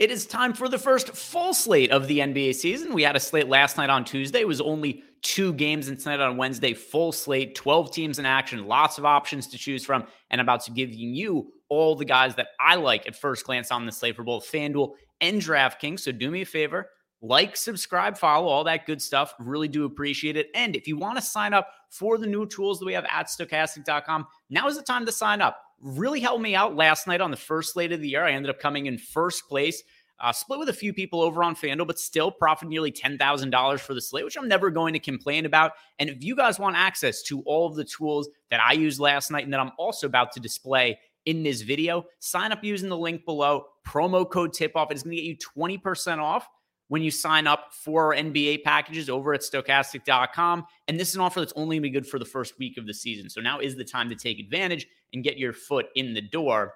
It is time for the first full slate of the NBA season. We had a slate last night on Tuesday. It was only two games, and tonight on Wednesday, full slate, 12 teams in action, lots of options to choose from, and about to give you all the guys that I like at first glance on the slate for both FanDuel and DraftKings. So do me a favor, like, subscribe, follow, all that good stuff. Really do appreciate it. And if you want to sign up for the new tools that we have at stokastic.com, now is the time to sign up really helped me out last night on the first slate of the year. I ended up coming in first place, uh, split with a few people over on FanDuel, but still profit nearly $10,000 for the slate, which I'm never going to complain about. And if you guys want access to all of the tools that I used last night and that I'm also about to display in this video, sign up using the link below. Promo code tip off. It's going to get you 20% off when you sign up for our NBA packages over at stokastic.com. And this is an offer that's only going to be good for the first week of the season. So now is the time to take advantage and get your foot in the door.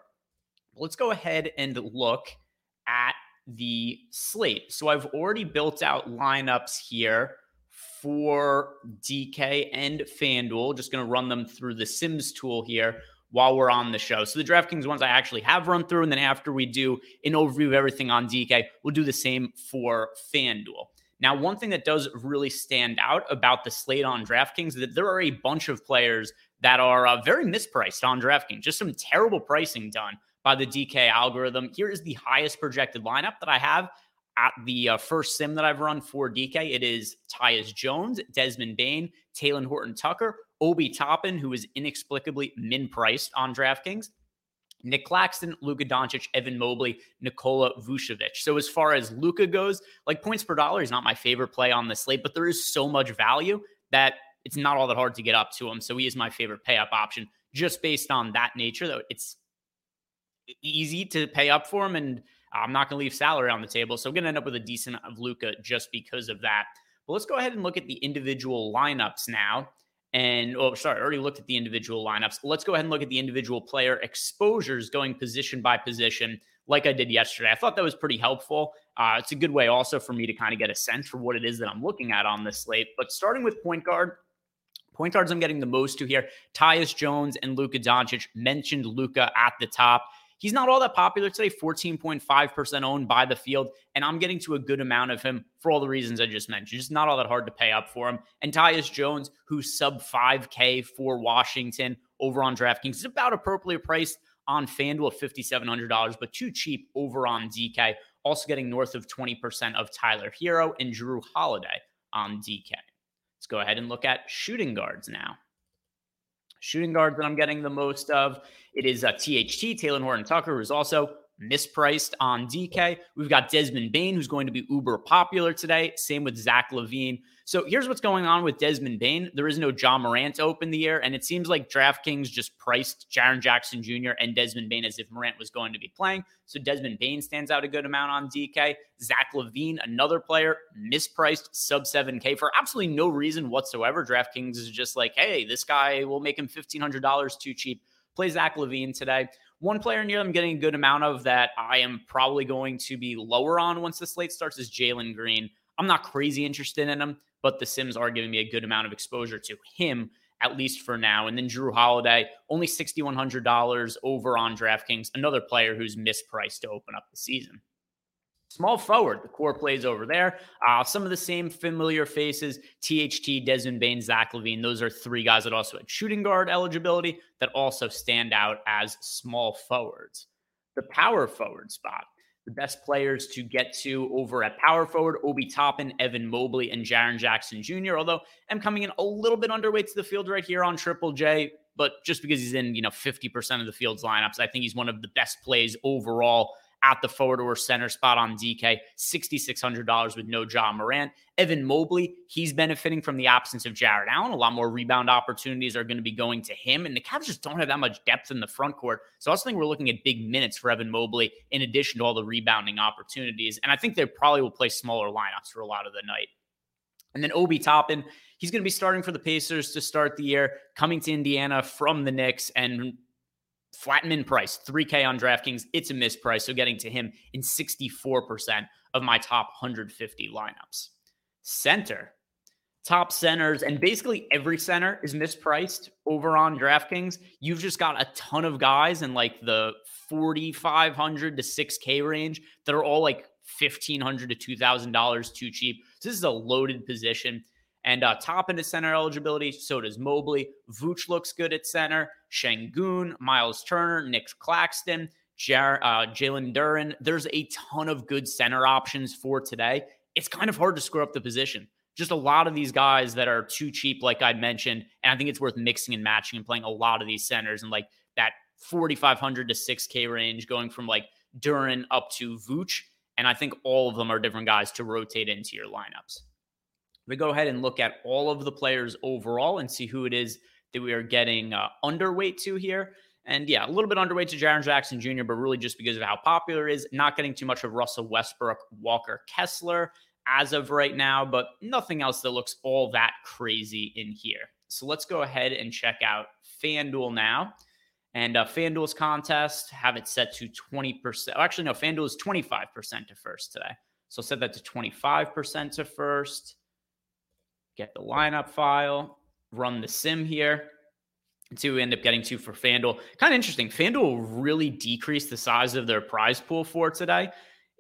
Let's go ahead and look at the slate. So I've already built out lineups here for DK and FanDuel. Just going to run them through the Sims tool here while we're on the show. So the DraftKings ones I actually have run through, and then after we do an overview of everything on DK, we'll do the same for FanDuel. Now, one thing that does really stand out about the slate on DraftKings is that there are a bunch of players that are uh, very mispriced on DraftKings. Just some terrible pricing done by the DK algorithm. Here is the highest projected lineup that I have at the uh, first sim that I've run for DK. It is Tyus Jones, Desmond Bane, Talen Horton Tucker, Obi Toppin, who is inexplicably min priced on DraftKings. Nick Claxton, Luka Doncic, Evan Mobley, Nikola Vucevic. So as far as Luka goes, like points per dollar is not my favorite play on the slate, but there is so much value that it's not all that hard to get up to him. So he is my favorite pay up option just based on that nature. Though it's easy to pay up for him, and I'm not going to leave salary on the table. So I'm going to end up with a decent of Luka just because of that. But let's go ahead and look at the individual lineups now. And oh, sorry, I already looked at the individual lineups. Let's go ahead and look at the individual player exposures going position by position, like I did yesterday. I thought that was pretty helpful. Uh, it's a good way also for me to kind of get a sense for what it is that I'm looking at on this slate. But starting with point guard, point guards I'm getting the most to here Tyus Jones and Luka Doncic mentioned Luka at the top. He's not all that popular today, 14.5% owned by the field. And I'm getting to a good amount of him for all the reasons I just mentioned. Just not all that hard to pay up for him. And Tyus Jones, who's sub 5K for Washington over on DraftKings, is about appropriately priced on FanDuel at $5,700, but too cheap over on DK. Also getting north of 20% of Tyler Herro and Jrue Holiday on DK. Let's go ahead and look at shooting guards now. Shooting guards that I'm getting the most of. It is a uh, THT, Talen Horton Tucker, who's also mispriced on DK. We've got Desmond Bane, who's going to be uber popular today. Same with Zach LaVine. So here's what's going on with Desmond Bane. There is no Ja Morant open the year, and it seems like DraftKings just priced Jaren Jackson Jr. and Desmond Bane as if Morant was going to be playing. So Desmond Bane stands out a good amount on DK. Zach LaVine, another player, mispriced sub 7K for absolutely no reason whatsoever. DraftKings is just like, hey, this guy will make him $1,500 too cheap. Play Zach LaVine today. One player near them getting a good amount of that I am probably going to be lower on once the slate starts is Jalen Green. I'm not crazy interested in him but the Sims are giving me a good amount of exposure to him, at least for now. And then Jrue Holiday, only $6,100 over on DraftKings, another player who's mispriced to open up the season. Small forward, the core plays over there. Uh, some of the same familiar faces THT, Desmond Bane, Zach LaVine. Those are three guys that also had shooting guard eligibility that also stand out as small forwards. The power forward spot the best players to get to over at power forward Obi Toppin, Evan Mobley, and Jaren Jackson Jr. Although I'm coming in a little bit underweight to the field right here on Triple J, but just because he's in, you know, 50% of the field's lineups, I think he's one of the best plays overall at the forward or center spot on DK, $6,600 with no Ja Morant. Evan Mobley, he's benefiting from the absence of Jarrett Allen. A lot more rebound opportunities are going to be going to him. And the Cavs just don't have that much depth in the front court. So I also think we're looking at big minutes for Evan Mobley in addition to all the rebounding opportunities. And I think they probably will play smaller lineups for a lot of the night. And then Obi Toppin, he's going to be starting for the Pacers to start the year, coming to Indiana from the Knicks. And flat min price, 3K on DraftKings. It's a misprice. So getting to him in 64% of my top 150 lineups. Center. top centers, and basically every center is mispriced over on DraftKings. You've just got a ton of guys in like the 4,500 to 6K range that are all like 1,500 to $2,000 too cheap. So this is a loaded position. And uh, top into center eligibility, so does Mobley. Vooch looks good at center. Sengun, Miles Turner, Nick Claxton, Jar- uh, Jalen Duren. There's a ton of good center options for today. It's kind of hard to screw up the position. Just a lot of these guys that are too cheap, like I'd mentioned. And I think it's worth mixing and matching and playing a lot of these centers and like that 4,500 to 6K range, going from like Duren up to Vooch. And I think all of them are different guys to rotate into your lineups. We go ahead and look at all of the players overall and see who it is that we are getting uh, underweight to here. And yeah, a little bit underweight to Jaren Jackson Jr., but really just because of how popular is. Not getting too much of Russell Westbrook, Walker Kessler as of right now, but nothing else that looks all that crazy in here. So let's go ahead and check out FanDuel now. And uh, FanDuel's contest, have it set to 20%. Actually, no, FanDuel is 25% to first today. So set that to 25% to first. Get the lineup file, run the sim here. And end up getting to for FanDuel. Kind of interesting. FanDuel really decreased the size of their prize pool for today.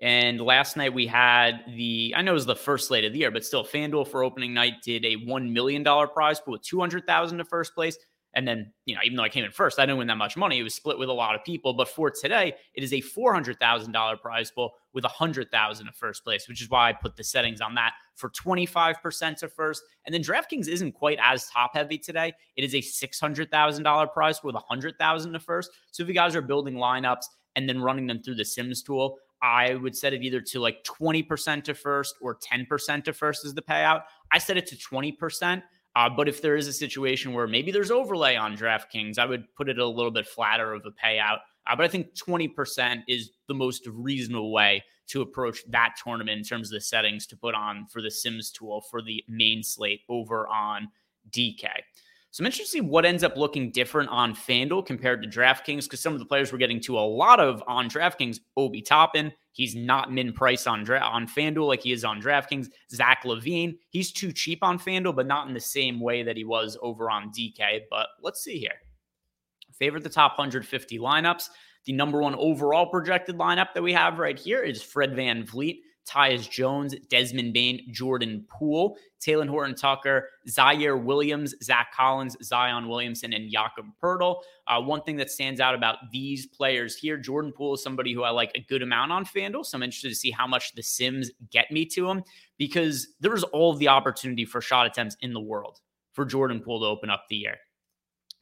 And last night we had the, I know it was the first slate of the year, but still, FanDuel for opening night did a $1 million prize pool with 200000 to first place. And then, you know, even though I came in first, I didn't win that much money. It was split with a lot of people. But for today, it is a $400,000 prize pool with 100000 to first place, which is why I put the settings on that for 25% to first. And then DraftKings isn't quite as top heavy today. It is a $600,000 prize with 100000 to first. So if you guys are building lineups and then running them through the Sims tool, I would set it either to like 20% to first or 10% to first as the payout. I set it to 20% uh, but if there is a situation where maybe there's overlay on DraftKings, I would put it a little bit flatter of a payout. Uh, but I think 20% is the most reasonable way to approach that tournament in terms of the settings to put on for the Sims tool for the main slate over on DK. So I'm interested to see what ends up looking different on FanDuel compared to DraftKings because some of the players we're getting to a lot of on DraftKings, Obi Toppin, he's not min price on dra- on FanDuel like he is on DraftKings. Zach LaVine, he's too cheap on FanDuel, but not in the same way that he was over on DK. But let's see here. Favorite the top 150 lineups. The number one overall projected lineup that we have right here is Fred Van VanVleet. Tyus Jones, Desmond Bane, Jordan Poole, Talen Horton Tucker, Ziaire Williams, Zach Collins, Zion Williamson, and Jakob Poeltl. Uh, one thing that stands out about these players here, Jordan Poole is somebody who I like a good amount on FanDuel. So I'm interested to see how much the Sims get me to him because there is all the opportunity for shot attempts in the world for Jordan Poole to open up the year.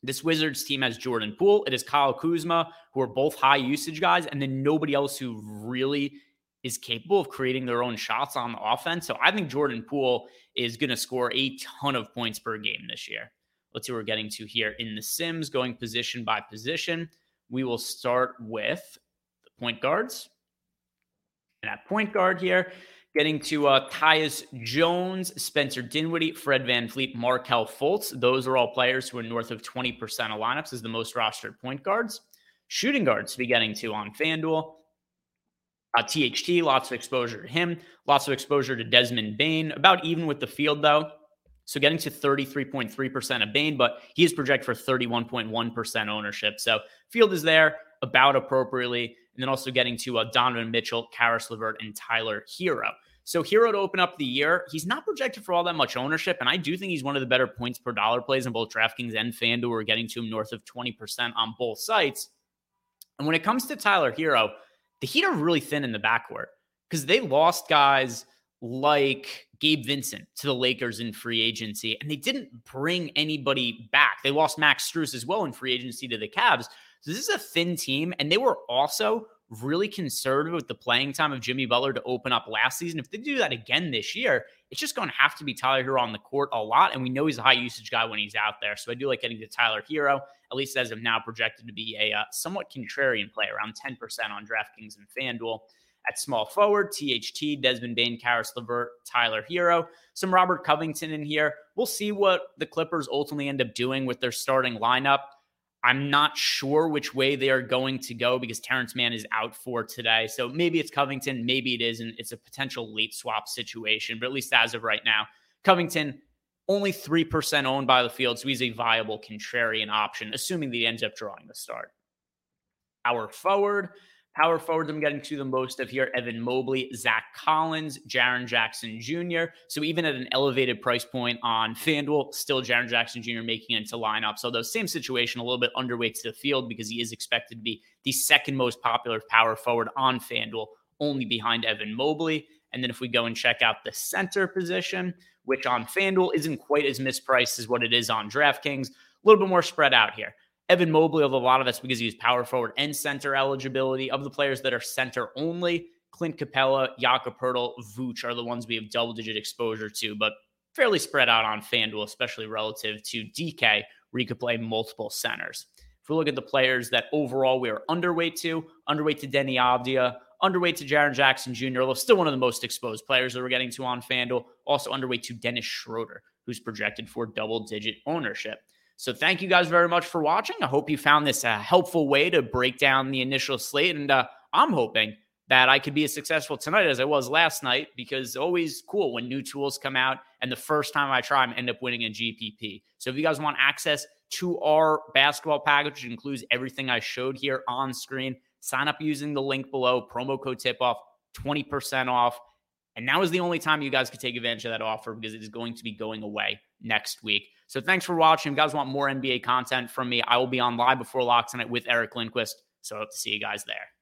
This Wizards team has Jordan Poole. It is Kyle Kuzma, who are both high usage guys, and then nobody else who really is capable of creating their own shots on the offense. So I think Jordan Poole is going to score a ton of points per game this year. Let's see what we're getting to here in the Sims, going position by position. We will start with the point guards. And at point guard here, getting to uh, Tyus Jones, Spencer Dinwiddie, Fred VanVleet, Markelle Fultz. Those are all players who are north of 20% of lineups as the most rostered point guards. Shooting guards to be getting to on FanDuel. Uh, THT, lots of exposure to him, lots of exposure to Desmond Bane, about even with the field though. So getting to 33.3% of Bane, but he is projected for 31.1% ownership. So field is there about appropriately. And then also getting to uh, Donovan Mitchell, Caris LeVert, and Tyler Herro. So Herro to open up the year, he's not projected for all that much ownership, and I do think he's one of the better points per dollar plays in both DraftKings and FanDuel. We're getting to him north of 20% on both sites. And when it comes to Tyler Herro, the Heat are really thin in the backcourt because they lost guys like Gabe Vincent to the Lakers in free agency, and they didn't bring anybody back. They lost Max Strus as well in free agency to the Cavs. So this is a thin team, and they were also really conservative with the playing time of Jimmy Butler to open up last season. If they do that again this year, it's just going to have to be Tyler Herro on the court a lot. And we know he's a high usage guy when he's out there. So I do like getting to Tyler Herro, at least as of now, projected to be a uh, somewhat contrarian play, around 10% on DraftKings and FanDuel. At small forward, THT, Desmond Bane, Caris LeVert, Tyler Herro, some Robert Covington in here. We'll see what the Clippers ultimately end up doing with their starting lineup. I'm not sure which way they are going to go because Terance Mann is out for today. So maybe it's Covington, maybe it isn't. It's a potential late swap situation, but at least as of right now, Covington only 3% owned by the field. So he's a viable contrarian option, assuming that he ends up drawing the start. Our forward, Power forwards, I'm getting to the most of here Evan Mobley, Zach Collins, Jaren Jackson Jr. So even at an elevated price point on FanDuel, still Jaren Jackson Jr. making it into lineups. Although, same situation, a little bit underweight to the field because he is expected to be the second most popular power forward on FanDuel, only behind Evan Mobley. And then if we go and check out the center position, which on FanDuel isn't quite as mispriced as what it is on DraftKings, a little bit more spread out here. Evan Mobley, although a lot of that's because he's power forward and center eligibility. Of the players that are center only, Clint Capela, Jakob Poeltl, Vooch are the ones we have double digit exposure to, but fairly spread out on FanDuel, especially relative to DK, where you could play multiple centers. If we look at the players that overall we are underweight to, underweight to Deni Avdija, underweight to Jaren Jackson Jr., although still one of the most exposed players that we're getting to on FanDuel, also underweight to Dennis Schroeder, who's projected for double digit ownership. So thank you guys very much for watching. I hope you found this a helpful way to break down the initial slate. And uh, I'm hoping that I could be as successful tonight as I was last night because always cool when new tools come out and the first time I try, I end up winning a GPP. So if you guys want access to our basketball package, which includes everything I showed here on screen, sign up using the link below, promo code tip off, 20% off. And now is the only time you guys could take advantage of that offer because it is going to be going away next week. So thanks for watching. If you guys want more NBA content from me, I will be on live before lock tonight with Eric Lindquist. So I hope to see you guys there.